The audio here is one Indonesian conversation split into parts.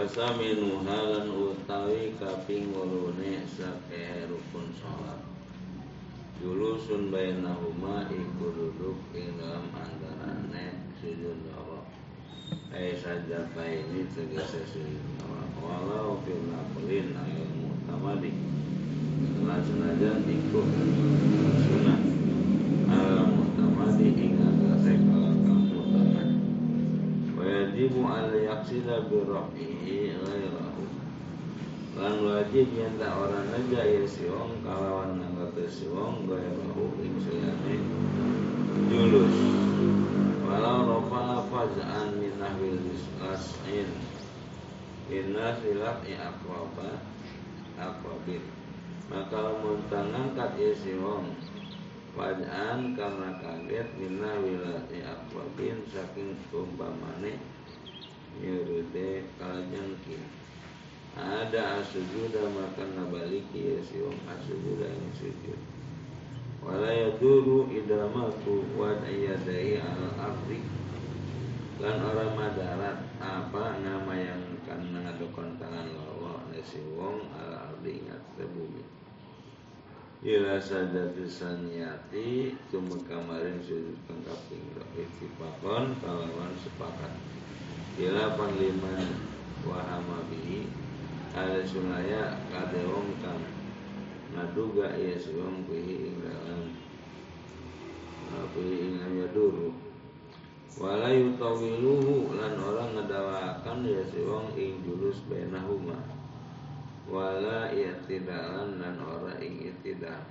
Wasami halan utawi kaping wolone sakehe rukun sholat. Julusun bainahuma iku duduk ing dalam antarane sujud doro Ai sajata ini tegese sujud doro Walau fil naflin ayat mutamadi. Senajan ikut sunah Al mutamadi Wajibu al yaksida birrafihi ghairahu. Lan wajib nyata orang aja ya siwong kalawan nangkate siwong gaya bahu ing suyane julus. Walau rofa faz'an min nahwil as'in inna silaf ya akraba akrabin maka lamun ngangkat ya siwong faz'an karena kaget min nahwil ya akrabin saking umpamane nyurude kalajengking ada asujuda maka nabaliki ya siwang asujuda yang sujud. Wala yaduru idamatu wa ayadai al ardi lan orang madarat apa nama yang kan mengadukan tangan lawa si wong al ardi ingat bumi. Ila sadati saniyati Cuma kamarin sujud kengkaping Itipakon kalawan sepakat Ila pangliman Wahama bihi ada sunaya kade wong kang. Ngaduga ya si wong kuhi ing dalam kuhi ing dulu. Wala yutawiluhu lan orang ngedawakan ya si wong ing julus bainahuma wala i'tidalan lan ora ing i'tidal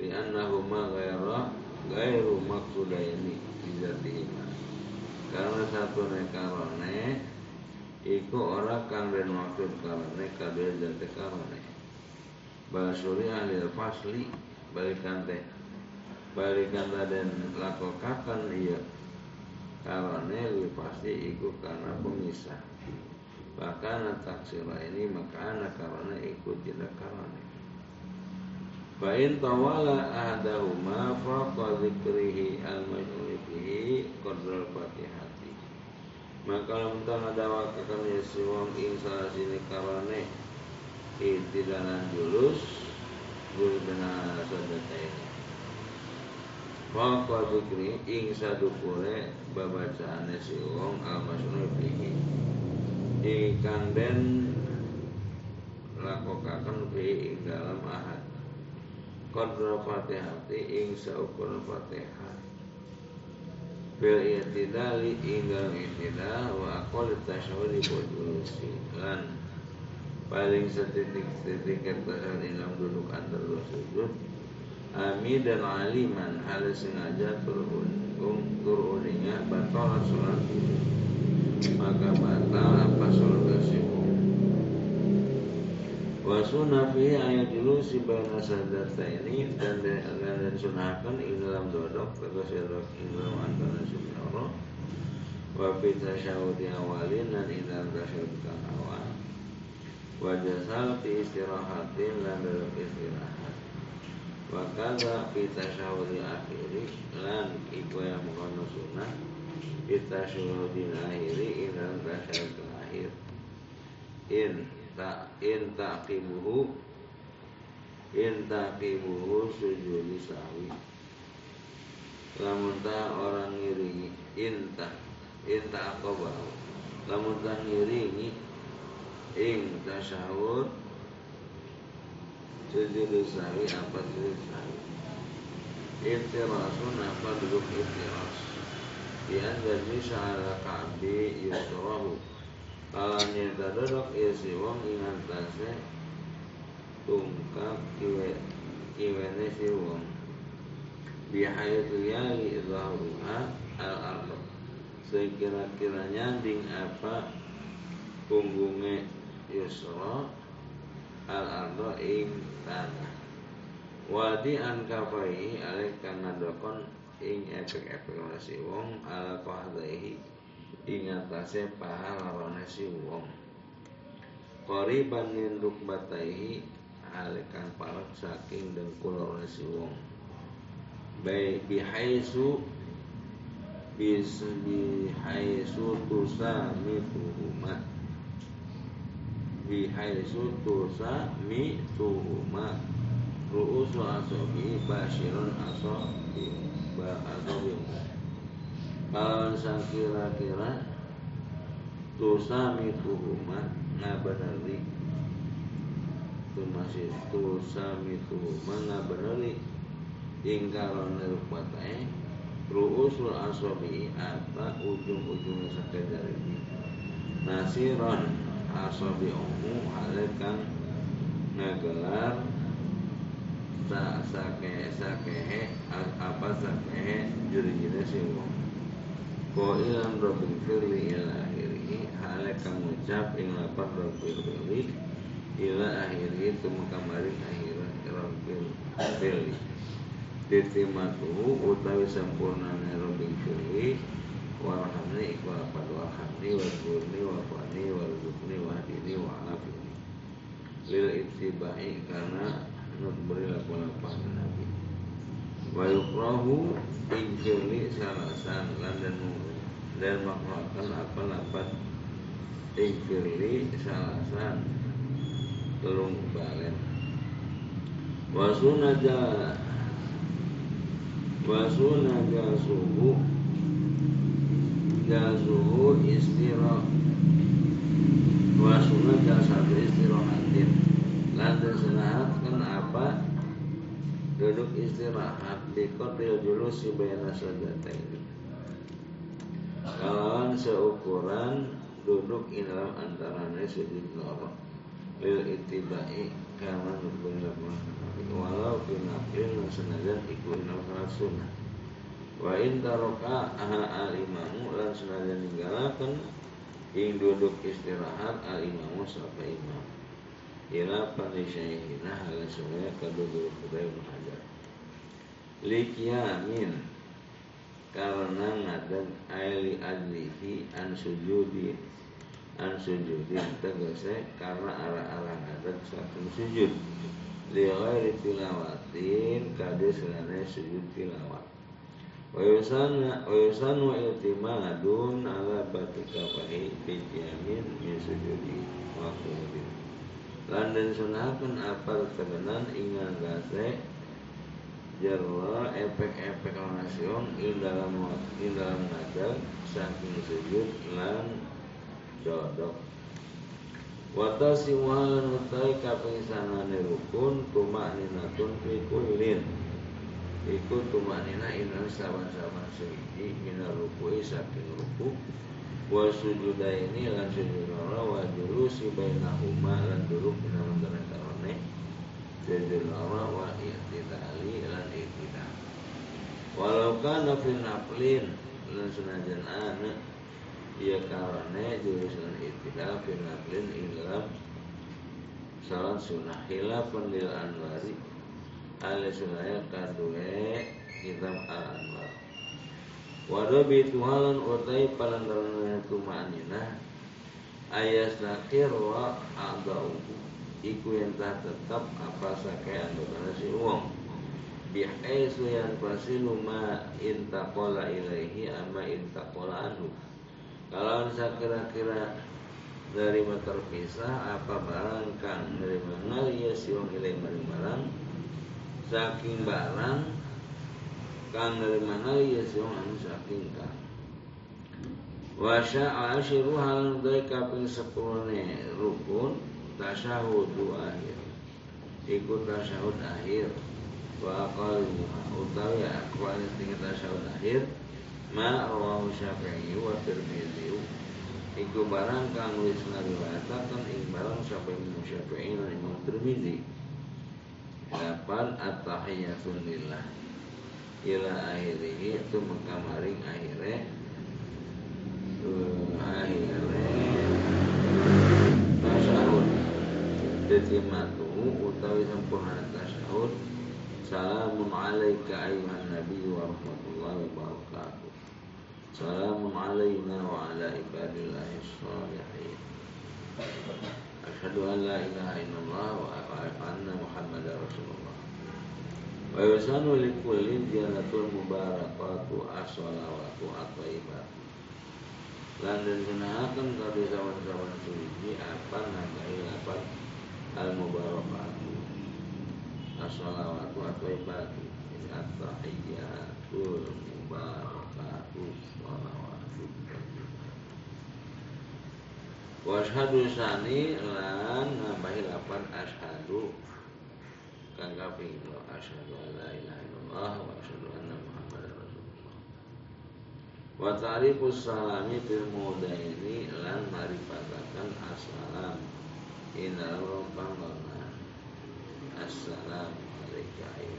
li annahuma ghaira ghairu maqsudaini bizatihima karena satu nekarone Iku ora kang den maksud karane kabeh jate karane. Basuri ahli fasli balikan teh balikan dan lakokakan iya. Karane li pasti iku karena pemisah bahkan taksira ini maka anak karena ikut tidak karane Fa'in tawala ahadahuma faqa zikrihi al-majnuni fihi qadral fatihah maka lamun ada wakakan ya siwang ing salah sini karane itidanan julus guru dena sadata ini. Maka zikri ing sadukure babacaane si wong al masnu fihi ingkang den lakokaken fi ing dalam ahad. Qadra fatihati ing saukur fatihah bil i'tidali inggal i'tidal wa aqall tasyahudi bujulusi lan paling setitik-setitik tasyahud dalam duduk antar dua sujud Ami dan aliman hal sengaja turun turuninya batal sholat. Maka batal apa sholat tersebut wa sunnah fi ayat dulu si baina sadata ini dan dan sunahkan ing dalam dodok terus ing dalam antara subhanallah wa fi awalin dan ing dalam tasyahud kang awal fi istirahatin dan dalam istirahat. Wa kadza fi akhiri lan iku yang mengkono sunnah fi tasyahudi akhiri ing dalam akhir. In ta in taqimuhu in taqimuhu sujud sawi. Lamun ta orang ngiringi inta inta aqabahu lamun ta ngiringi ing tasyahud sujud sawi apa sujud sawi? Iftirasun apa duduk iftiras Yang jadi syara ka'bi yusrahu Tadodok ya si wong ingat tase tungkap kiwe kiwene si wong. Bihayatu yali zahruha al ardo sekira-kiranya ding apa punggungnya yusra al ardo ing tanah. Wadi an kafai alih kana dokon ing efek-efek si wong al ingatase paha larone si wong. Qoriban min rukbataihi alikan palak saking dengkul larone si wong. Baik bihaisu bis bihaisu tusami tuhuma bihaisu tusa mi tuhuma ru'usu asobi basyirun asobi ba asobi kalau kira-kira? Tusa mi tuhuma ngabeneri itu masih tusa mi tuhuma ngabeneri ingkaron rupatai ru'usul asobi apa ujung-ujungnya sekedar ini. Nasiron asobi umu halekan ngagelar sa sake sakehe apa sakehe juri-juri si wong ko ilam robin firli ila akhiri halekan ngucap ing lapar robin firli ila akhiri itu mengkamari akhirat robin firli. Ditimatu utawi sempurnane robing firli warhamni iku apa warhamni warburni warfani warzukni wahdini wa'afini lil ittibai karena nuk beri lapan-lapan nabi. Wa yukrahu salasan lan dan dan makrokan apa lapan ingfirli salasan telung balen. Wa sunaja wasuna jasuhu istiro. Wasuna jasadu istirahatin. Lantas senahat kan apa duduk istirahat di kotil dulu si bayana ini kalau seukuran duduk dalam antaranya sujud lorok lil itibai karena nukbun walau kinafil senajan iku inal sunnah. Wa in taroka aha al imamu lan senajan ninggalakan ing duduk istirahat al imamu sampai imam. Ila panisyaihina hal semuanya keduduk kedai hajar. Likiamin karena ngadan aili adlihi an sujudi. An sujudin tegese karena arah-arah ngadan satu sujud. Li tilawatin kade selane sujud tilawat wa yusana wa yusanu i'timadun ala batika fahi fi jamin min sujudi wa qudin lan den sunahaken apal temenan ingan gase jarwa efek-efek nasion ing dalam ing dalam ngadal saking sujud lan dodok. Wata siwalan utai kapingsanane rukun tumak ninatun fi kullin. Iku tumak nina inan saban-saban sewiji Mina rukui saking ruku. Wa ini lan sujud nora Wa julusi bainahuma lan duduk Mina antara karone Sujud nora wa i'tidali lan i'tidal Walau kana fil naflin Lan senajan anak ia karena jurusan itidal fil naklin ing dalam salat sunnah. Hilafan lil anwari ala sunaya kadue kitab al anwar Waduh bitu halan utai palandaran tumanina ayas nakir wa adau iku yang tak tetap apa sakai anggota si uang. Bihaisu yang fasilu ma intakola ilaihi ama intakola anu kalau saya kira-kira dari terpisah apa barang kang dari mana? Ya siwang ilai maring barang. Saking barang kang dari mana? Ya siwang anu saking kang Wasya asyiru hal dari kaping sepuluhnya rukun tasyahudu akhir. Ikut tasyahud akhir. Wa aqalimuha utawi akwal tingkat tasyahud akhir. Ma rawahu syafi'i wa tirmidzi iku barang kang wis ngariwayataken ing barang sapa Imam Syafi'i lan Imam Tirmidzi Dapat at-tahiyatun lillah. Ila akhirih itu mengkamaring akhirnya kalimatu utawi sempurna tasyahud. Salamun alaika ayuhan nabi wa rahmatullahi wa barakatuh. Salamun alaina wa ala ibadillahi salihin Asyhadu an la ilaha illallah wa anna muhammadar rasulullah. Wa yusanu li kulli jalatul mubarakatu as-salawatu at-thayyibatu Lan den gunakan kabeh sawan-sawan suci apa nabai apa? Al mubarakatu as-salawatu atau ibadu at-tahiyatul mubarakatu salawatu sani lan nambahi lapan ashadu kangga pinglo ashadu la ilaha illallah wa ashadu anna muhammadar rasulullah. Wa ta'rifus salami fil mudaini lan ina rompang assalamu alaikum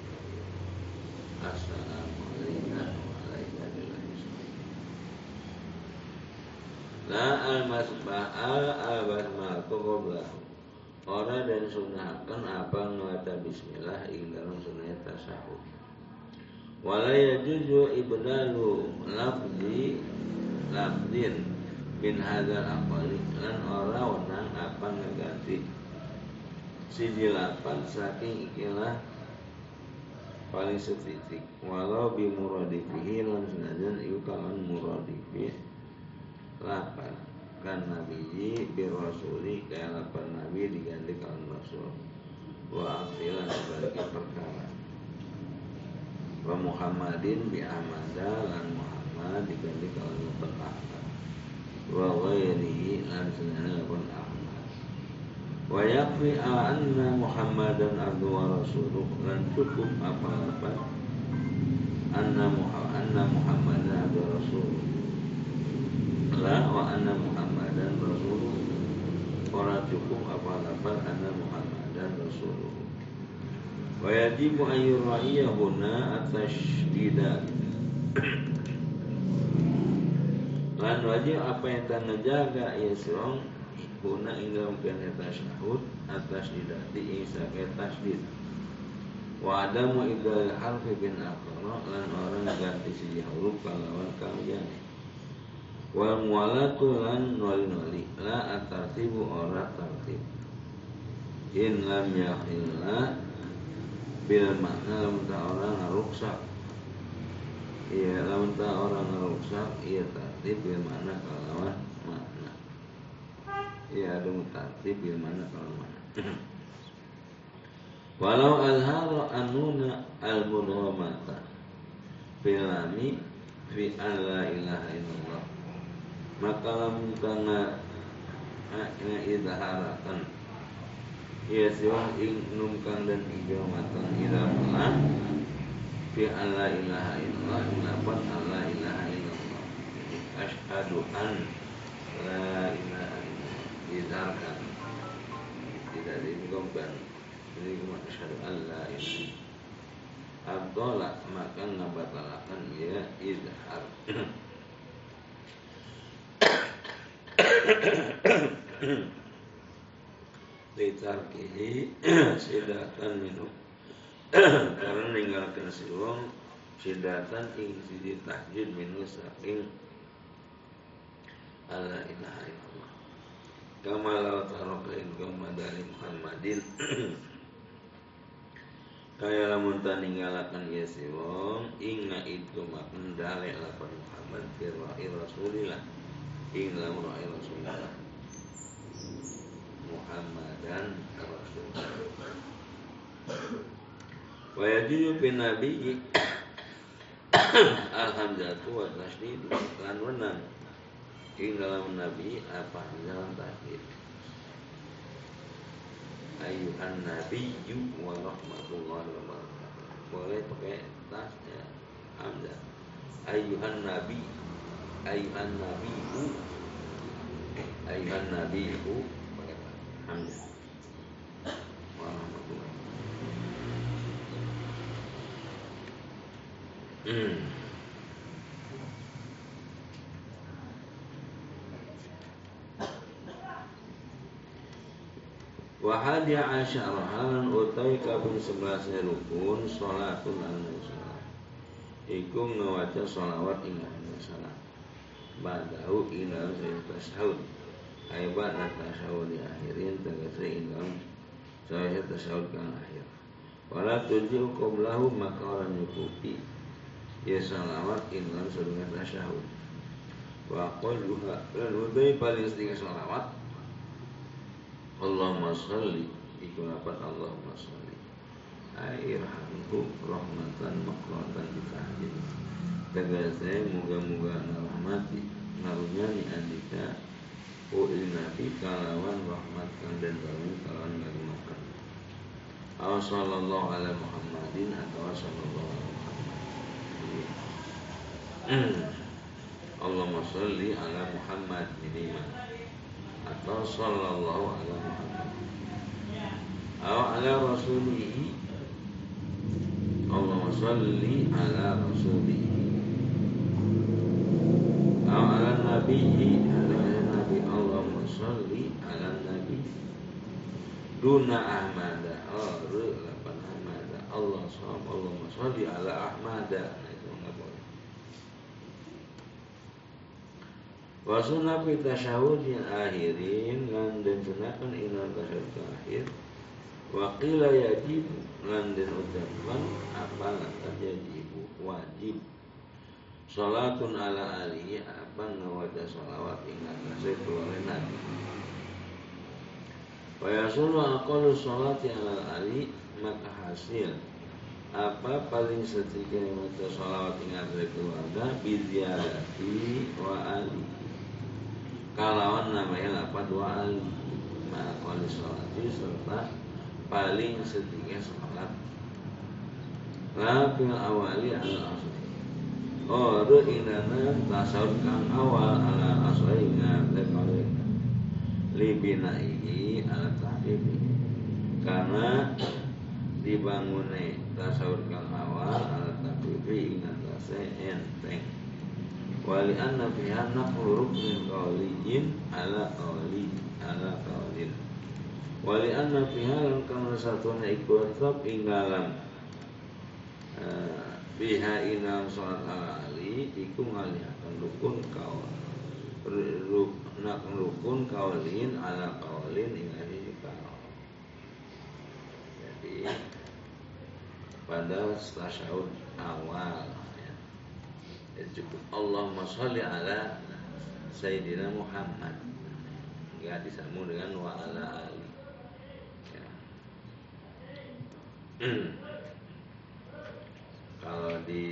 Assalamualaikum La al-masbah al-basmatu qoblahu Ora dan sunahkan apa ngata bismillah ing dalam sunnah tasawuf. Wala yajuzu ibdalu lafzi lafzin min hadzal aqali lan ora wenang apa ngeganti siji lapan saking ikilah paling setitik walau bi muradifihi lan senajan iku kawan muradifi lapan kan nabi bi rasuli kaya lapan nabi diganti kawan rasul. Wa afilan sebagai perkara. Wa Muhammadin bi Ahmada lan Muhammad diganti kawan lapan wa ghairihi lan senajan lapan Ahmad wa yakfi anna Muhammadan abdu wa rasuluh dan cukup apa-apa. Anna anna Muhammadan abdu rasuluh la wa anna Muhammadan rasuluh ora cukup apa-apa anna Muhammadan rasuluh wa yajibu an yuraiya huna atasdidat lan wajib apa yang tanah jaga? Ya serong Kuna ingga mungkin tasyahud atas didati isa ke tasdid Wa adamu idal harfi bin akhara Lan orang ganti si huruf kalawan kalian. Wal mualatu lan noli-noli La atartibu ora tartib. In lam yakhilla Bil makna lam ta orang ngaruksak. Iya lam ta orang ngaruksak Iya tartib bil makna kalawan ya ada mutatib yang mana kalau mana? Walau alharo anuna al mudhamata filami fi an la ilaha illallah. Maka lamun kana nga idharakan Ya siwang ing numkang dan hijau matang ila Fi an la ilaha illallah Napan an la ilaha Ashadu an la ilaha diizharkan tidak diungkapkan jadi cuma asyhadu an la ilaha Abdullah maka ngabatalakan ya izhar. Litarkihi sidatan minum Karena meninggalkan si wong Sidatan ing sidi minum saking Allah ilaha illallah. Kama law taraka in dari Muhammadin kaya lamun ta ninggalakan ya si wong inga itu makan dalek lapan Muhammad firwa'i Rasulillah. Ing lamun ra'i Rasulillah. Muhammadan Rasulullah. Wa yajuju bin nabi. Alhamdulillah wa tasdid lan wenang ing dalam Nabi apa? Dalam tahdid ayuhan nabiyyu wa rahmatullahi wa boleh pakai tasnya hamzah. Ayuhan nabi ayuhan nabiyyu. Eh, ayuhan nabiyyu pakai hamzah. Wa rahmatullahi hmm Wa hadi asyara halan utawi kaping 11 rukun salatun al-musalah. Iku ngawaca sholawat ing salat. Badahu ila sayyidah tashahud. Aiba na tashahud di akhirin tegese ingkang saya tashahud kang akhir. Wala tujiu qoblahu maka orang nyukupi Ya salawat ingkang sedungan tashahud. wa aqalluha lan utai paling sedikit selawat Allahumma sholli iku lapat Allahumma sholli airhamku rahmatan makratan bitahdin tegese muga-muga rahmati narunyani andika. Nabi kalawan rahmat kang dan kalawan kalawan ngarumakan Aw sallallahu ala Muhammadin atau sallallahu ala Muhammad Allahumma salli ala Muhammad. Ini atau sallallahu ala Muhammad Aw ala rasulihi Allahumma salli ala rasulihi Aw ala nabihi sholli ala nabi. Duna Ahmad oh ru lapan Ahmad Allah SAW Allah sholli ala Ahmad nah itu enggak boleh wa sunnah fi tasyahudin akhirin lan dan sunahkan ina tasyahud akhir wa qila yajib lan ucapan apa lantas yajib wajib. Salatun ala alihi apa ngawaja salawat ingat nasib keluarin nabi? Wa yasulu aqalu salati ala ali maka hasil. Apa paling sedikit waca salawat ingat dari keluarga? Biziarati wa ali kalawan namanya apa dua ali maka salati serta paling sedikit salat la fil awali al asli Ora inana tasawuf kang awal ala aslinya lekale libina ini ala tahdibi karena dibangunnya tasawuf kang awal ala tahdibi ingat enteng wali anna fiha naqlu rukmin qawliyin ala qawli ala qawlin. Wali anna fiha lan kana satuna iku tetap inggalan. Uh, biha inam salat ala ali iku ngalihaken rukun kaul nak rukun kaulin ala kaulin ing kaul jadi pada tasyahud awal ya. cukup Allahumma sholli ala Sayyidina Muhammad ya disambung dengan wa ala ali ya. Kalau di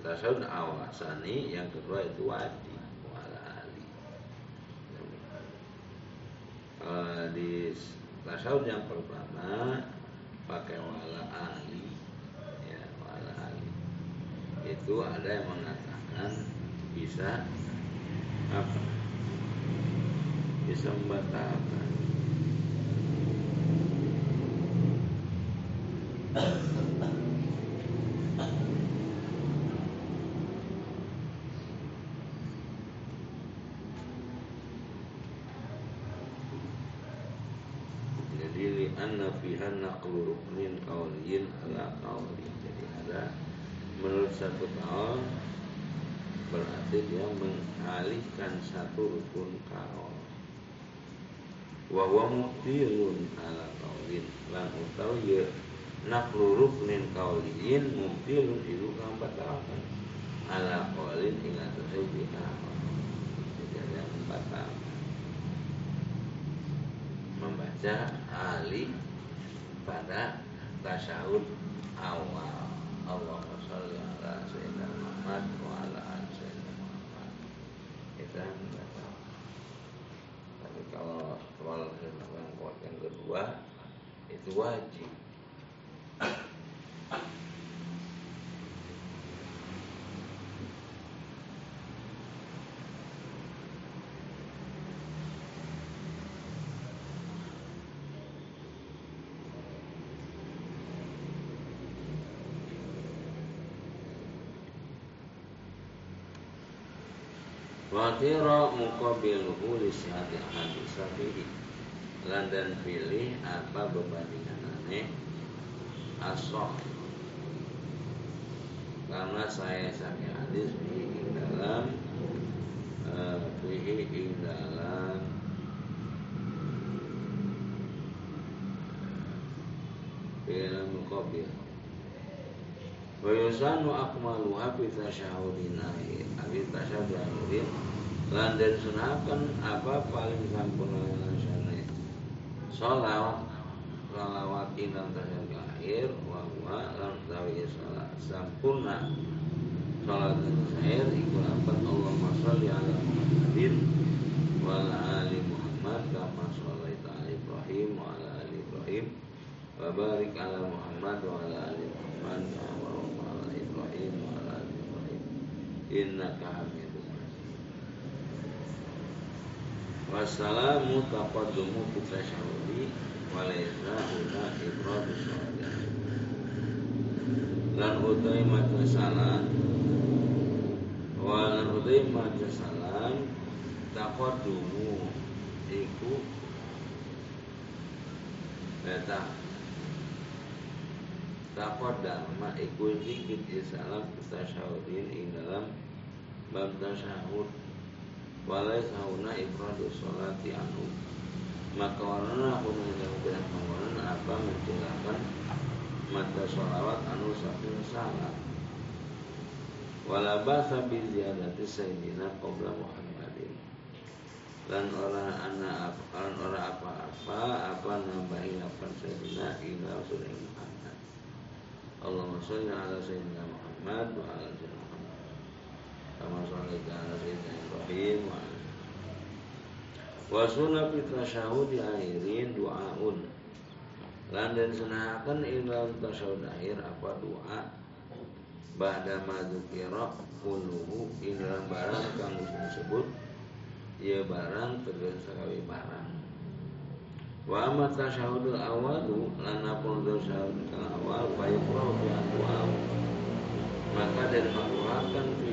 tasawuf awasani yang kedua itu wajib wala ali. Kalau di tasawuf yang pertama pakai wala ali ya wala ali. Itu ada yang mengatakan bisa apa? Bisa membatalkan. anna fiha naqlu ruknin qawliyin ala qawli jadi ada menurut satu kaul berarti dia mengalihkan satu rukun kaul wa huwa mubtilun ala qawlin. Lan utawi ya naqlu ruknin qawliyin mubtilun itu kang batalkan ala qawlin ing atase jadi yang membatalkan membaca ali pada tasyahud awal. Allahumma sholli ala sayyidina Muhammad wa ala itu tapi kalau kalau yang kedua itu wajib Wakira mukabiluhu li sihati hadis fihi lan dan pilih apa berbandingannya asoh karena saya sakit hadis fihi dalam uh, fihi dalam dalam mukabil Wa yusanu akmaluha fi tasyahudin akhir Abi tasyahud akhirin lan den apa paling sampurna sana. Sholawat sholawat inang tasawuf akhir wa wa lan tawi salat sampurna. Salat akhir iku apa Allahumma sholli ala Muhammadin wa ala ali Muhammad kama sholaita ala Ibrahim wa ala ali Ibrahim. Wa barik ala Muhammad wa ala ali Wa ala ali Ibrahim innaka hamid Wassalamu taqaddumu kita syahudi Walaysa una ibradu sholat Lan utai maca salam utai maca salam Taqaddumu Iku Taqaddama Iku zikit salam kita syahudin Ing dalam Bab tasyahud walai sauna ifradu sholati anu. Maka warna aku menjelaskan pengeluaran apa menjelaskan mata sholawat anu saking salat. Wala basa bi ziyadati sayyidina qabla Muhammadin. Dan orang anak orang orang apa-apa apa nambahi lapan sayyidina ila sudah Muhammad Allahumma sholli ala sayyidina Muhammad wa ala sayyidina kama sholaita ala sayyidina Ibrahim wa wa sunna fi tasyahudi akhirin du'aun. Lan tasyahud akhir apa doa ba'da ma dzukira dalam barang kang disebut ya barang terus sekali barang wa amma tasyahudul awalu lan apun tasyahud kang awal fa yuqra bi maka dari makruhakan fi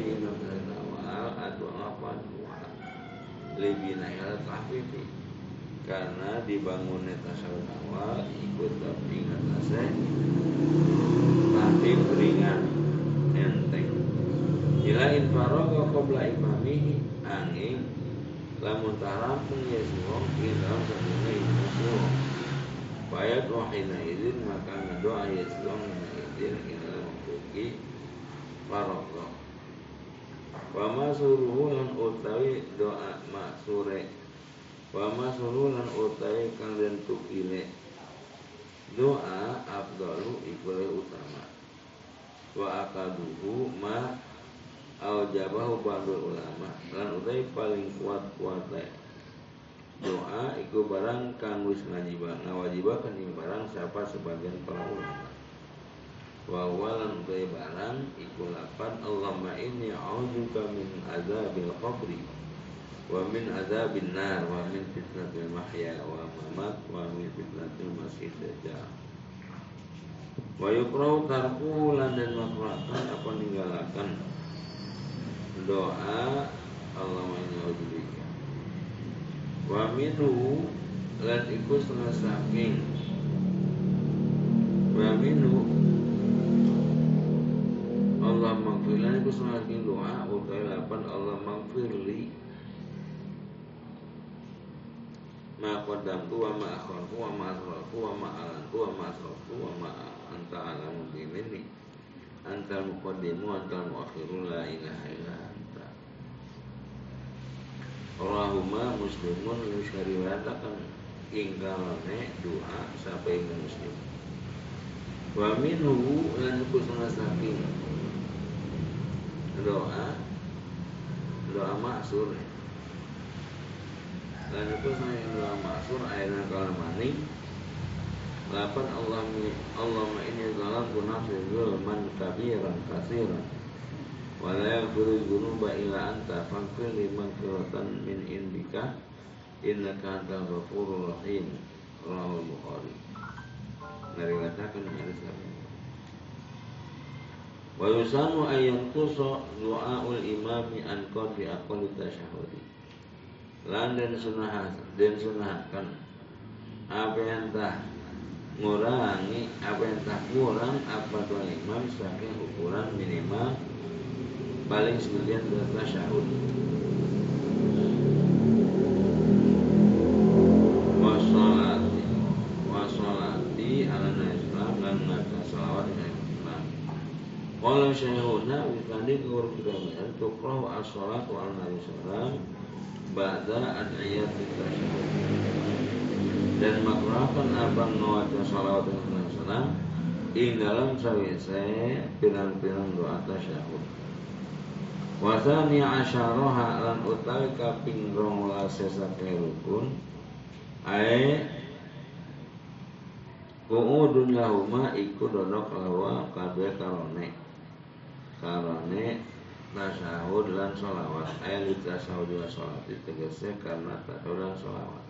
lebih naik tahfifi karena dibangun tasawuf awal ikut ingat nase tahfif ringan enteng. Ila infaroga qabla imamihi angin lamun tarapun ya suwong dalam sabuna imam Bayat wahina izin maka ngedoa ya suwong izin ila membuki Barokah wa masuruhu lan utawi doa maksure. Wa masuruhu lan utawi kang den tukile. Doa afdalu iku utama. Wa akaduhu ma aujabahu ba'dul ulama. Lan utawi paling kuat kuat doa iku barang kang wis ngajibah ngawajibakan ing barang siapa sebagian para ulama. Wa walan utai barang iku lapan Allahumma inni a'udzubika min azabil qabri wa min azabin nar wa min fitnatil mahya wa mamat wa min fitnatil masih dajjal. Wa yukrau tarku lan dan makruhkan apa ninggalakan doa Allahumma inni a'udzubika wa minhu lan iku setengah saking. Wa minhu Allah maghfirlah itu semakin doa utai lapan Allah maghfirli ma qaddamtu wa ma akhartu wa ma asrartu wa ma alantu wa ma asrartu wa ma anta alamu bimini anta muqaddimu anta muakhiru la ilaha illa Allahumma muslimun yusyariwatakan ingkalane doa sampai muslim. Wa minhu lan kusuna saking doa doa maksur. Dan itu saya doa maksur ayatnya kalau maning. Lapan Allah Allah ini dalam guna zulman kabiran kasiran wala yaghfiru dzunuba illa anta faghfir liman firatan min indika innaka antal ghafurur rahim. Rawahu bukhari. Ngariwayatkeun hadis Wa yusanu ayam tuso doaul imami an qadri aqalli tasyahudi. Lan den sunah den sunahkan apa yang tak ngurangi apa yang tak kurang apa doa imam saking ukuran minimal paling sebagian dari tasyahud. Wassalati wassalati ala Islam dan maka salawat Islam kawur kiraman tukrahu as-salatu ala ba'da ad'iyat tasyahud. Dan abang nawaca salawat Nabi sallam ing dalam sawise pirang-pirang doa tasyahud. Wasani asyaroha lan utawi kaping rong sesake rukun. Ae Ku'udun lahuma iku dodok lawa kabeh karone. Karone tasahud lan sholawat Ayat tasahud wa sholawat Tegese karena tasahud lan sholawat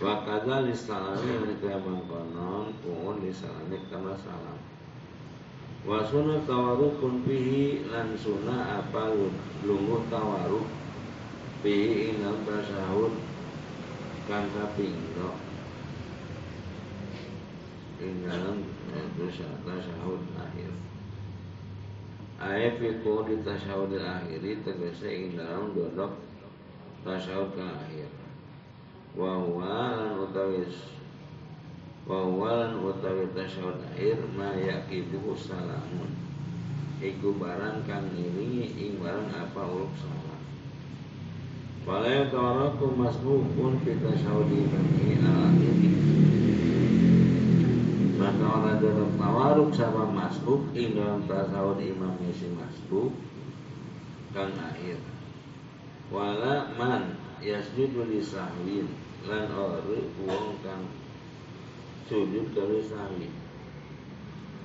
Wa kadha lisalami menikah mangkonon Ku'ud lisalami karena salam Wa sunnah tawarukun pihi lan sunnah apa lungu tawaruk Pihi inal tasahud Kang kapingro ing dalam yaitu tasyahud akhir. Ayat fiku di tasyahud akhiri tegese ing dalam dodok tasyahud ke akhir. Wa utawi wa lan utawi tasyahud akhir ma yaqibu salamun. Iku barang kang ngiringi ing barang apa uruk salam Fala yatawaraku masbukun fita syahudi bani al-akhiri maka orang dalam tawaruk sama masbuk ing dalam tasawuf imam misi masbuk kang akhir wala man yasjudu li sahwin lan ori wong kang sujud dari sahwi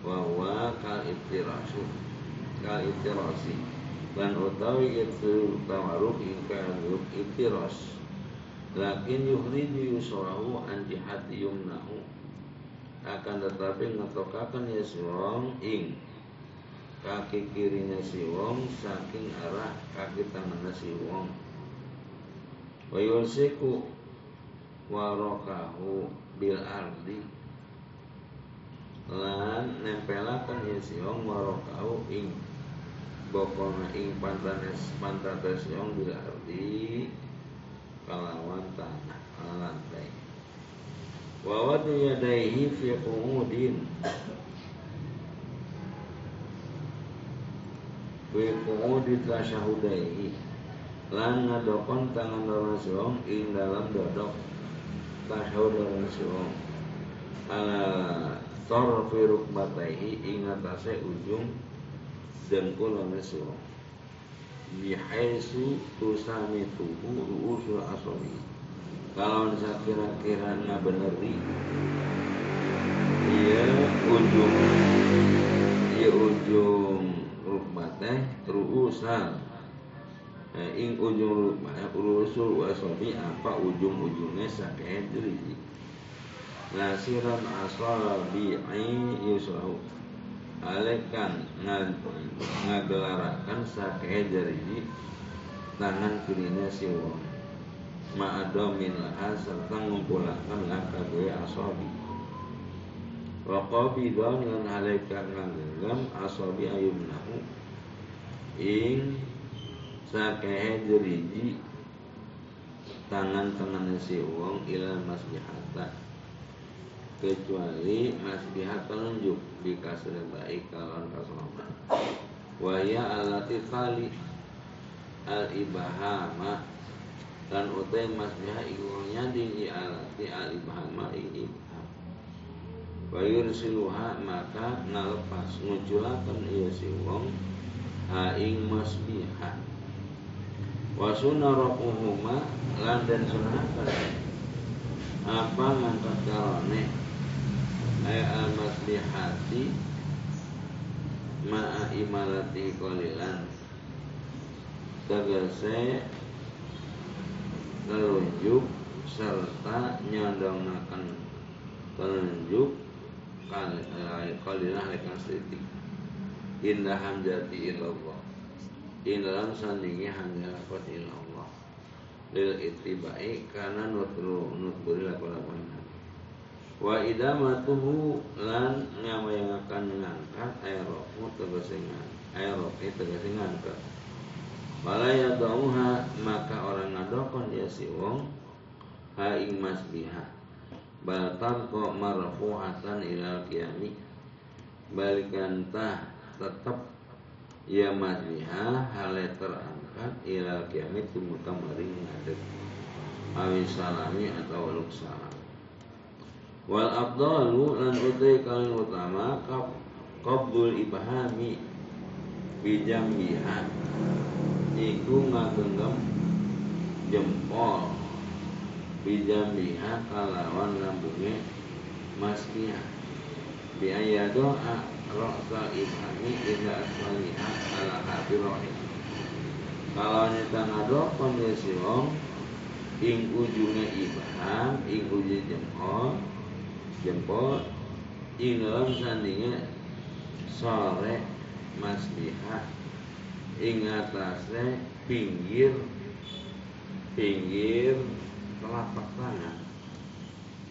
wa huwa kal iftirasu kal iftirasi lan utawi itu tawaruk kanggo iftiras lakin yuhriju yusrahu an jihati yumnahu. Akan tetapi ngetokakan ya si wong ing kaki kirinya si wong saking arah kaki tangannya si wong. Wa yusiku warokahu bil ardi lan nempelakan si wong warokahu ing bokona ing pantanes wong bil ardi kalawan tanah lantai. Wa wadu yadaihi fi qu'udin. Fi qu'udi tasyahudaihi lan ngadokon tangan Rasulullah ing dalam dodok tasyahud Rasulullah ala tarfi rukbataihi ing atase ujung dengkul Rasulullah bihaisu tusamituhu ru'usul asabi kalau saya kira-kira nggak bener iya ujung. Iya ujung rukmat teh ruusan eh, ing ujung rukmat urusul wasobi apa ujung-ujungnya sakit nasiran asabi'i yusrahu. Alekan ngagelarakan sakit jari tangan kirinya si wong. Ma'adomin laha serta ngumpulakan langkah dua asobi wa qabidon lan alaikan nganggam asobi ayumnahu ing sakehe jeriji tangan-tangan si wong ilal masbihata kecuali masbihat penunjuk di kasir baik kalon kasroman waya alati kali al ibahama dan utai masbiha igunya di alati alibahama ing ibham wa yursiluha maka nalepas nguculakan iya si wong ha ing masbiha wa sunarakuhuma lan dan sunahakan apa ngangkat karone ay al masbihati ma'a imalati kolilan tegese telunjuk serta nyondongnakan telunjuk kalilah lekan sedikit indah hamjati ilallah indalam sandingi hanya lakukan ilallah lil itibai karena nutru nutburi lakukan wa idamatuhu lan ngamayangakan ngangkat aerofu tegesingan aerofi tegesingan ngangkat Wala yadauha maka orang ngadokon dia si wong ha ing masbiha. Bal tarqa marfu'atan ila qiyami. Balikan tah tetap ya majliha hale terangkat ilal kiamit tumuka maring ngadeg. Awi salami atau waluk salam wal abdalu lan utai kalian utama kap qabdul ibhami bijambiha iku ngagenggam jempol. Bijambiha kalawan lambunge maskiah biaya doa ra'sa ibhami ila aswaliha ala hati rohim kalau nyata ngadokon ya si wong ing ujungnya ibham ing ujung jempol jempol. Ing dalam sandingnya sore maslihat ing atasnya pinggir. Pinggir telapak tangan.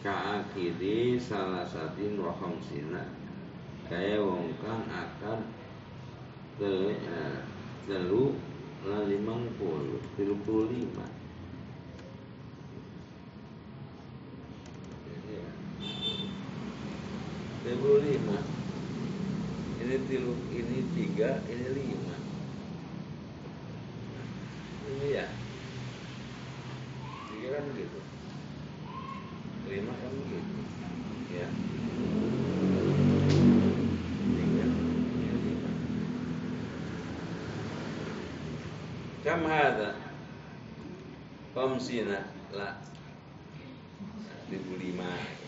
Kaakidi salah satu waham sina. Kaya wong kang akan telu telu limang puluh puluh lima 25 ini tilu ini tiga ini lima. Ini ya. Tiga kan gitu lima kan gitu ya. Tiga ini lima. Kam hada? Komsina lah 15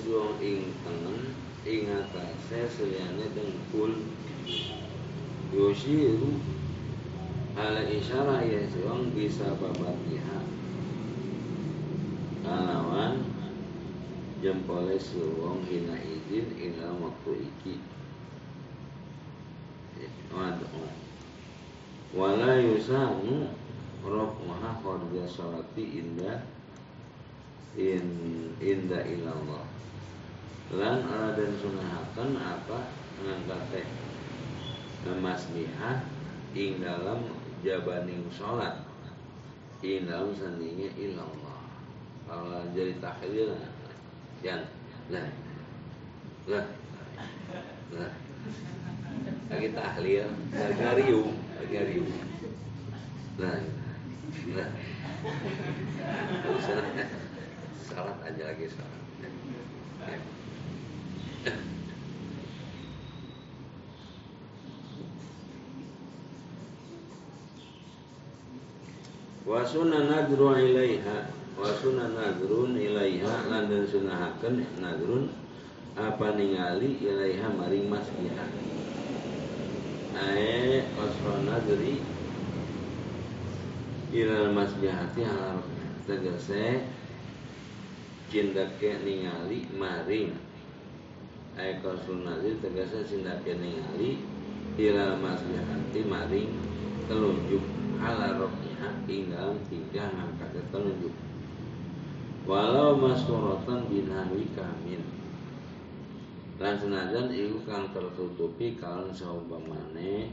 yasuang ing tengen ing atase seliyane dengkul yushiru ala isyarah yasuang bisa babatiha kalawan jempole suwong hina izin ila waktu iki. Waduh. Wala yusanu raf'uha kharja salati indah in inda ilallah lan dan sunahakan apa ngangkat teh masbihah ing dalam jabaning salat ing dalam sandinya ilallah. Kalau jadi tahlil yang lah. Lah. Lah. Lagi tahlil lagi riung lagi riung lah. Lah. Salat aja lagi salat wa sunan nadru ilaiha wa sunan nadrun ilaiha lan sunahaken nadrun apa ningali ilaiha maring masjidah ae qasra nadri ilal masjihati halal tegese cindake ningali maring ae qasra nadri tegese cindake ningali ilal masjihati maring telunjuk ala rokiha ing dalam tiga ngangkat telunjuk. Walau masuratan binahwi kamin. Lan senajan iku kang tertutupi kalon saumpamane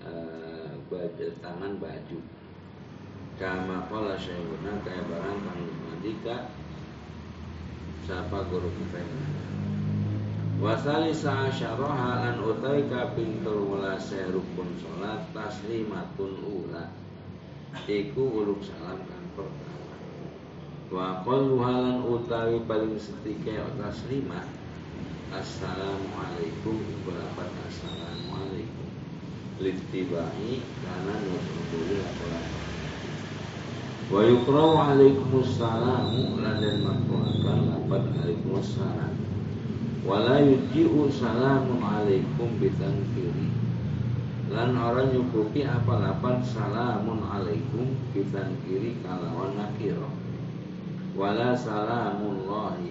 eh, baju tangan baju. Kama qala syaikuna kaya barang kang mandika sapa guru kita Wasali sa'asyaraha lan utai kaping telulase rukun salat taslimatun ula. Iku uluk salam kang pertama. Wa qalluhalan utawi paling setike taslimat Assalamualaikum Berapat Assalamualaikum? Littibahi Karena nusruduli laporan Wa yukrawu alaikumussalam Ladan makruakan Lapat alaikumussalam wala yuji'u salamun alaikum kiri lan orang nyukupi apa lapan salamun alaikum kiri kalawan nakiro wala salamullahi.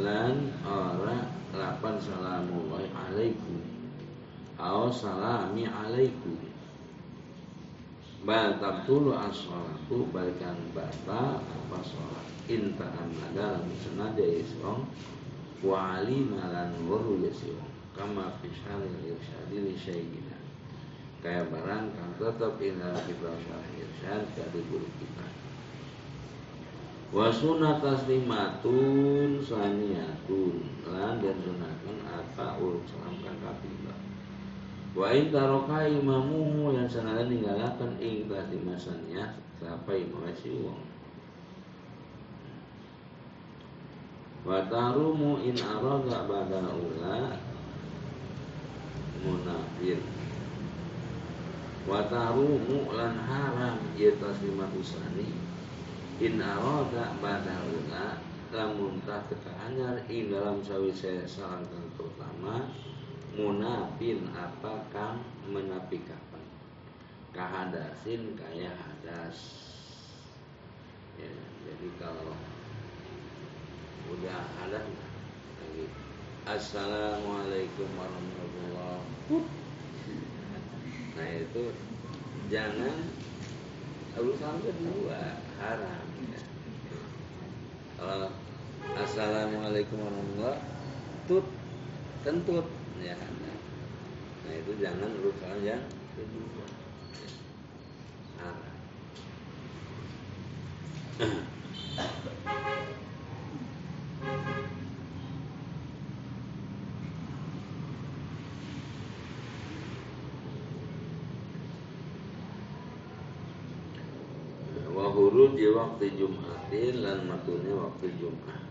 Lan ora lapan salamullahi alaikum. Au salami alaikum. Bal tabtulu as-salatu balikan bata apa salat. Inta amada lam senaja isong wa alimalan waru yasirong kama fisalil irsyadi li syayyina kaya barang kang tetap ina kita syarah irsyad dari guru kita. Wa sunat taslimatun saniyatun. Lan dan sunatkan apa urut salam kang kapila wa in taroka imamuhu yang sanada ninggalakan ing taslimasannya sampai mawasi wong wa tarumu in arada ba'da ula munafir wa tarumu lan haram ya taslimat usani. In arada ba'da ula lamun tah ketahanyar in dalam sawise sarangkan pertama munafin apa kang menapikapan kahadasin kaya hadas ya, jadi kalau udah ada? Lagi. Assalamualaikum warahmatullah nah itu jangan urusan kedua haram ya. kalau assalamualaikum warahmatullah tut kentut ya. Nah itu jangan urusan yang kedua haram di waktu Jumatin lan matune waktu Jumat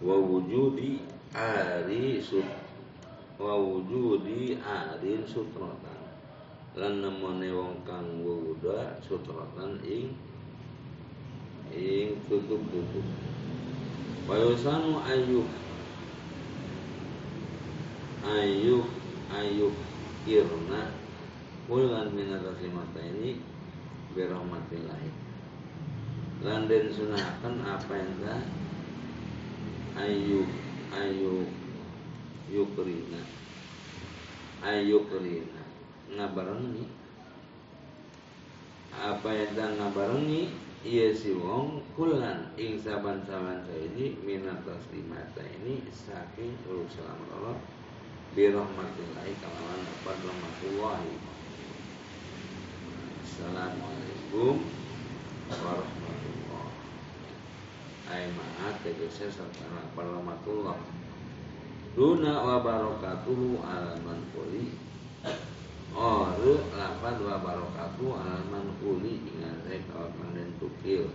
wa wujudi ari sut wa wujudi arin sutrotan. Lan nemone wong kang wuda sutrotan ing ing tutup-tutup. Wa yusanu ayub ayub ayub irna. Kulan minatasi mata ini Birahmatillahi lan den apa yang ayu ayu yukrina ayu yukrina ngabarengi. Apa yang dah ngabarengi? Iya si wong kulan ing saban-saban ini minat taslimata ini saking urusan Allah. Birahmatillahi kalawan apa rahmatullahi. Assalamualaikum warahmatullahi ay ma'at tegese serta rahmatullah duna wa barakatuhu al manfuli Oru lapan wa barakatuhu al manfuli ingat saya kawan dan tukil.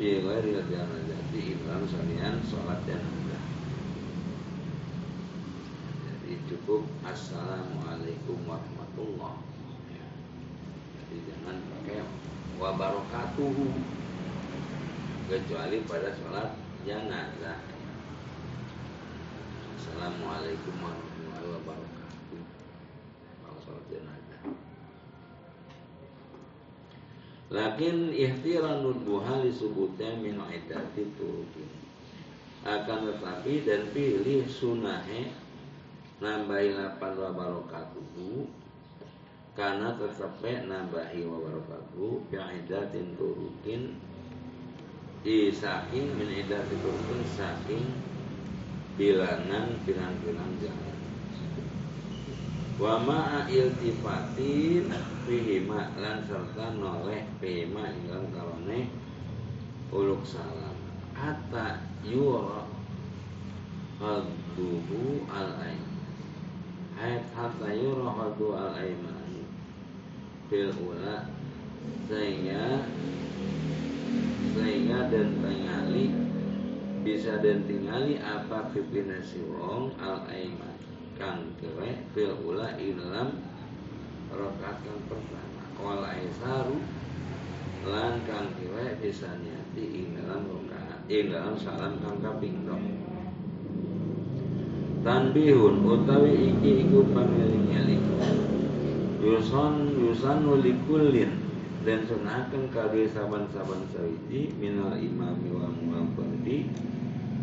Bi ghairi jalan jati ikram salian sholat dan mudah Jadi cukup. Assalamualaikum warahmatullah. Jadi jangan pakai wa barakatuhu kecuali pada sholat jenazah. Assalamualaikum warahmatullahi wabarakatuh. Kalau sholat jenazah. Lakin ihtiranul duha li subutnya min idati turukin. Akan tetapi dan pilih sunahe nambahi lapan wa barakatuhu karena tetapnya nambahi wa barakatuhu bi'idatin turukin di saking min idati turun saking bilangan bilang-bilang jalan. Wa ma'a iltifatin fihima lan serta noleh fihima ingkang kalone uluk salam. Hatta yura hadduhu al ain hatta yura haddu al aiman bil ula sehingga sehingga dan tingali bisa dan tingali apa pipinasi wong al aiman kang kere fil ula ilam rokaat kang pertama. Wal aisaru. Lan kang kere bisa dalam rokaat ing dalam salam kang kaping tanbihun utawi iki iku pangeling-eling. Yuson yusan likullin dan sunahaken kadhe saban-saban sawiji minal imami wa muwaffaqi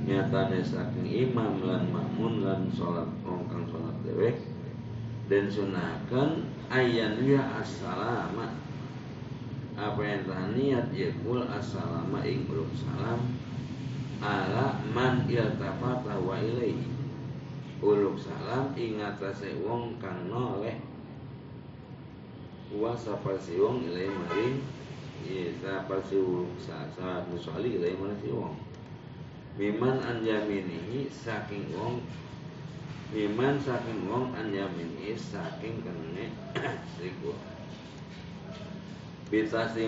nyatane saking imam lan makmun lan salat wong kang salat dhewe. Dan sunahkan ayan ya assalama. Apa yang telah niat yakul assalama ing salam ala man iltafata wa ilaihi. Uluk salam ing atase wong kang noleh wa wong ilai maring sapa si uluk salat musolli ilai maring si wong miman an yaminihi saking wong miman saking wong an yaminihi saking kene siku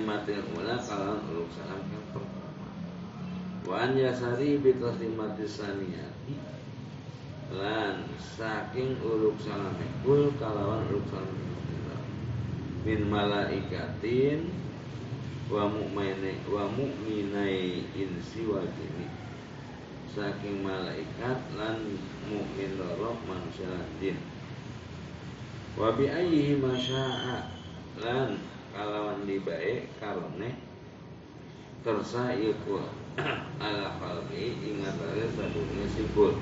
matil ula kalau uluk salam kan pertama. Wan yasari bitasi mati saniyati lan saking uluk salam kul kalawan uluk salam min malaikatin wa mu'minai wa mu'minai insi wal jini. Saking malaikat lan mukmin loro manusia jin. Wa bi ayyihi masya'a lan kalawan dibae karone kersa iku ala qalbi ingat ale sadunya sipur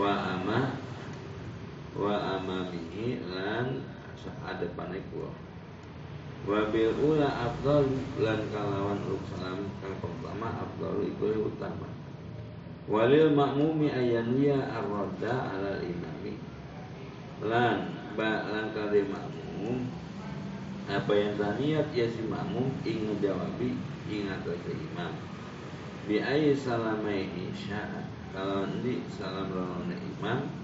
wa ama wa amamihi lan ada paneku wa bil ula afdal lan kalawan salam kang pertama afdal iku utama. Walil makmumi ayanwiya arroda ala imami lan ba lan kali makmum apa yang taniat ya si makmum ing ngejawabi ing atase imam. Bi ayi salamaini sya'a kalau di salam rono imam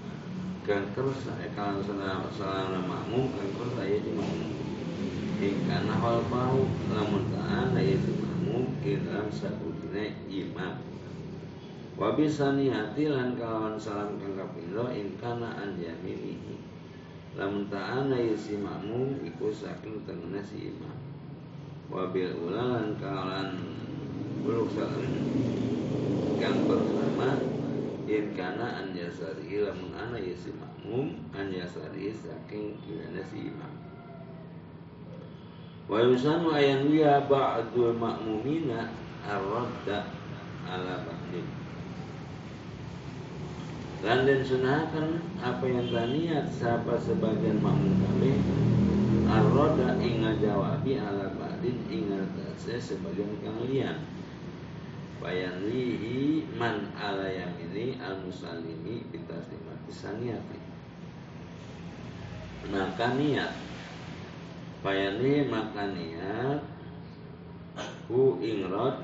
kan eh, kalau salam salam makmum kan kersa ya di makmum. Kana hal pau lamun ta'ala ya si makmum dalam sabutine imam. Wabisani hati lan kawan salam kang kapindo in kana an yaminihi lamun ta'ana yasi makmum iku saking tengene si imam. Wabil ulalan kalan buluk salam kang pertama in kana an yasari lamun ana yasi makmum an yasari saking kirana si imam. Wa yusanu ayan wiya ba'dul makmumina ar-radda ala ba'din. Dan dan sunahkan apa yang taniat siapa sebagian makmum kami Ar-roda ingat jawabi ala badin ingat saya sebagian kalian Bayan lihi man ala ini al musalimi bitaslimati saniyati Maka niat. Bayani maka niat. Hu ingrod.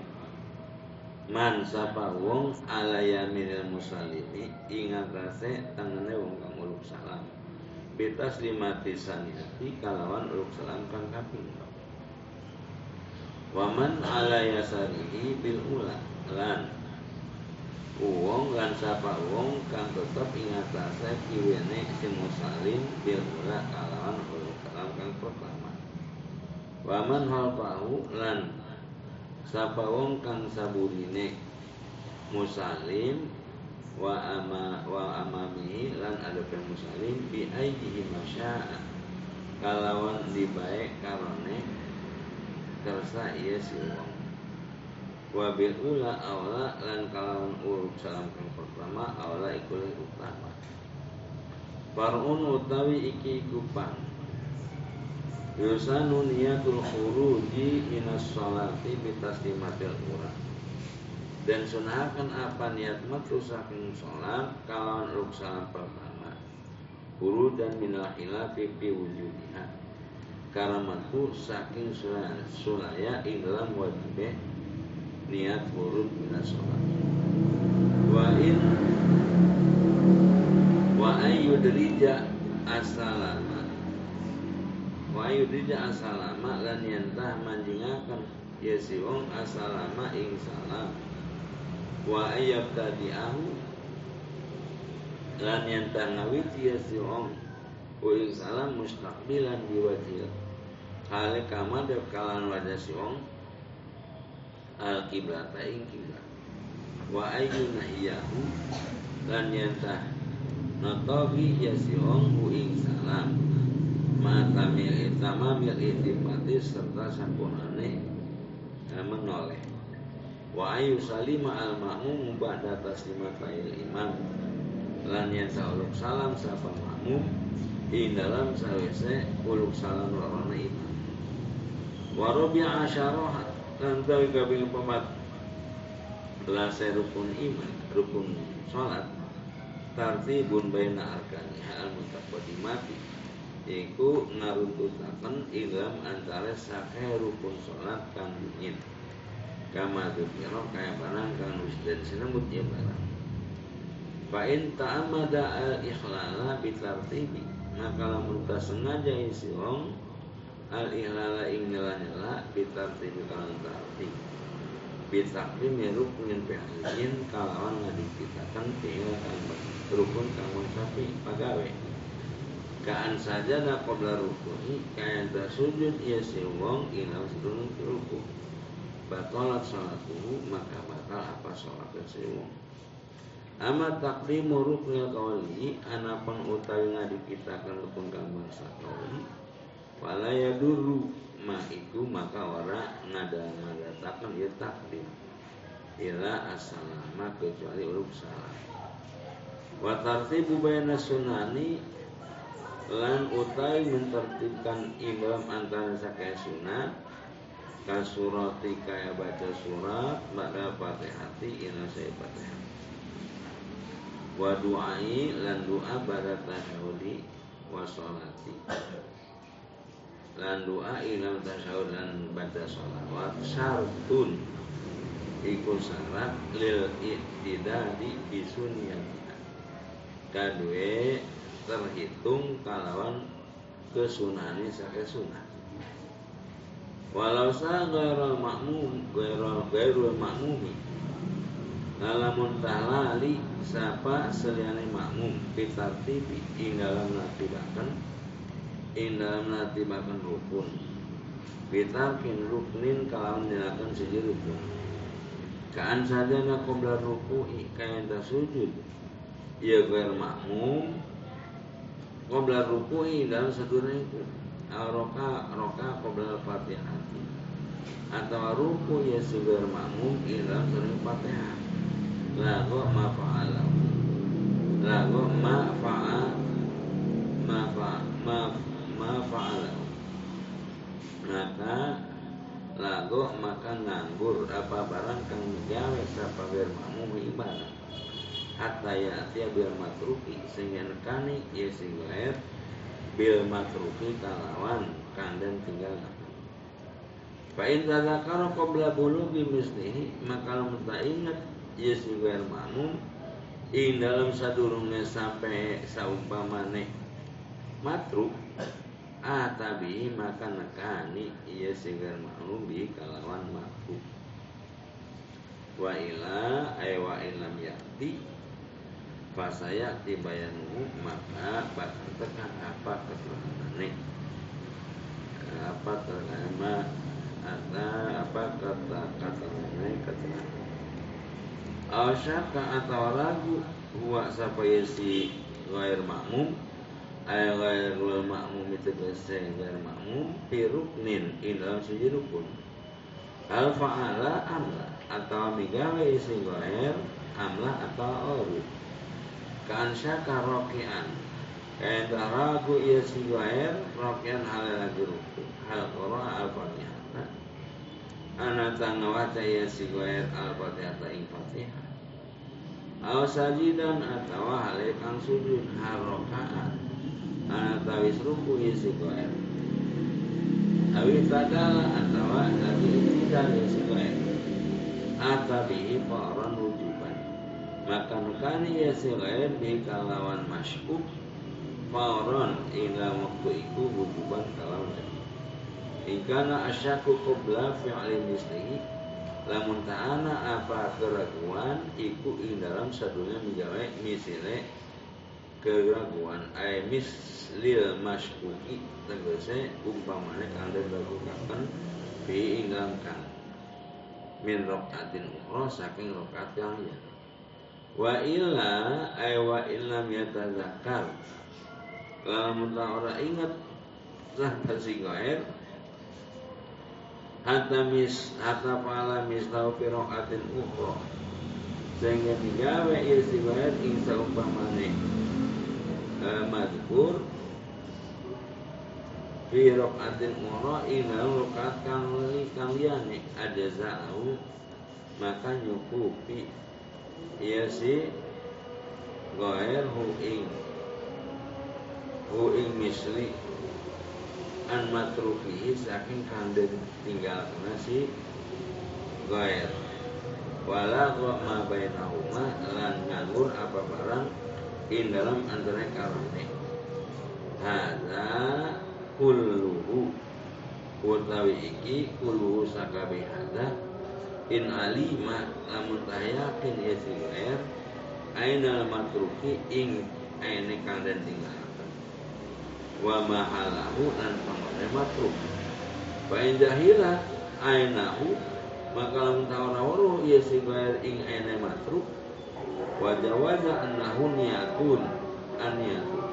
Man sapa wong ala yaminil musallimi ingat rase tangane wong kang uluk salam. Betas lima tisaniati kalawan uluk salam kang kaping. Waman ala yasarihi bil ula lan wong lan sapa wong kang tetep ingat rase kiwene si musalim bil kalawan uluk salam kang pertama waman hal tahu lan sapa wong kang saburine musalim wa ama wa amami lan ada musalim bi aidihi masya'a kalawan dibae karone kersa iya si wa bil ula awla lan kalawan uruk salam kang pertama awla ikul utama. Parun utawi iki kupang Yusanu niyatul khuruji minas sholati bitaslimatil ura Dan sunahkan apa niat metu saking sholat Kalawan ruk salam pertama. Huru dan minal hilafi fi wujudiha. Karamatu saking sulaya ing dalam wajibnya Niat huruf minas sholat. Wa in Wa ayyudrija asalama. Wa yudija asalama lan yantah manjingaken. Ya si wong asalama ing salam. Wa ayyab tadi'ahu lan yantah ngawiti ya si wong. Wa ing salam mustaqbilan biwajil. Hale kama de kalan wajah si wong al kiblata ing kiblat wa ayyuna iyahu lan yantah Natawi ya hu ing salam. Matamil itamamil itimati serta sakunane menoleh. Wa ayu salima al ma'mum ba'da taslimatil imam. Lan yang sauluk salam sapa ma'mum Ing dalam sawise uluk salam lorona imam. Wa asyarah Lan tawi kabing pemat Belasai rukun iman Rukun sholat. Tartibun baina arkani Hal mutaqadimati Iku ngaruntutaken ilam antara sakai rukun sholat kan ingin kama dzukira kaya barang kang wis sinebut ya barang. Fa in ta'amada al ikhlala bi tartibi maka lamun sengaja isi wong al ikhlala ing nyela-nyela bi tartibi kalan tartib bi takdim ya rukun pihalin kalawan ngadikitakan fi'il kang rukun kang sapi pagawe. Kaan saja da qabla rukuni kaya sujud ya si wong ila sedulur rukun batalat salatuhu maka batal apa salat sewu Ama takdimu ruknil qawli anapun utawi ngadikitakan rukun gambar sakawli wala yadurru ma itu maka ora ngada ngadatakan ya takdim ila asalama kecuali uruk salah wa tartibu bayna sunani lan utai mentertibkan imam antara sakai sunat kasurati kaya baca surat pada fatihati ina saya fatihah wa du'ai lan doa pada tasyahudi wa sholati lan doa ila tasyahud lan baca sholat wa syartun. Iku syarat lil iktidadi bisunniyatiha kadue terhitung kalawan kesunani sakit sunah walau sa gairal makmum gairal gairul makmumi ngalamun tahlali sapa seliane makmum pitartibi ing dalam natibakan ing dalam natibakan rukun. Bitarkin ruknin kalawan nyalakan siji rukun. Kaan saja na qobla ruku'i kaya sujud. Ya gair makmum. Qobla ruku'i dalam satu rukun roka roka qabla fatihah atau ruku ya sugar makmum ila sering fatihah lagu ma fa'alahu lagu ma fa'a? Ma fa ma ma fa'alahu maka lagu maka nganggur apa barang kang gawe sapa makmum ibadah hatta ya tiya bir matruki sehingga nekani ya sing bil matruki kalawan kandang tinggal Fa in tadzakara qabla bulughi mislihi maka lamun tak ingat ya sugar makmum ing dalam sadurungnya sampai saumpamane matruk atabi maka nekani iya sigar makmum bi kalawan matruk wa ila ay wa ilam yati Fasaya tibayanu maka bakal tekan apa keterangannya apa terkama atau apa kata katanya keterangan. Asyaka atau lagu Huwa sapa si Gair makmum Ay gairul makmum itu bahasa gair makmum Piruknin dalam suji rukun. Al fa'ala amla Atau migawe si gair Amla atau orut Kansya karokian. Kain ragu ia si gair Rokian hal lagi ruku Hal koro al-fatihah. Ana tangawaca ia si gair al-fatihah ing fatihah. Aw sajidan atau hal kang sujud harokaan Ana tawis ruku ia si gair Awi tadala atau lagi tidak si gair Atabihi paran maka nukani ya sigair di kalawan masyuk Fauron ila waktu iku wujuban kalawan Ikana asyaku kubla fi'li mislihi Lamun ta'ana apa keraguan Iku ing dalam sadunya menjawab misile keraguan. Ay mislil masyuki tegese umpamane kang den lakukan fi ing dalam kang min rokaatin ukhra saking rokaat yang liya wa illa ay wa illam yatazakkar lamun ta ora ingat sah si gair hatta mis hatta pala mis tau piraatin ukhra. Sehingga digawe ieu si gair ing saumpamane mazkur fi rokaatin ukhra ing dalam rokaat kang kang liyane. Ada za'u maka nyukupi. Iya si goer hu ing. Hu ing misli. An matrufihi saking kanden tinggal kena si goer. Wala wa ma bainahuma lan nganggur apa barang in dalam antara karone hada kulluhu. Utawi iki kulluhu sakabe hada in alima lamun tayakin ya sigair aina matruki ing aine kang den wa mahalahu dan pamane matruk. Fa in jahila ainahu maka lamun tawara ya ing aine matruk wa jawaza annahu niyatun aniyatu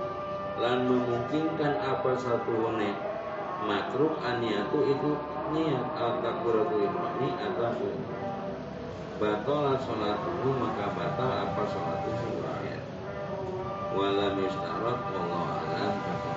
lan memungkinkan apa satu matruk aniyatu itu niat al-takbiratul ihrami atau batal salatuhu maka batal apa salatu semuanya wala mistarat Allah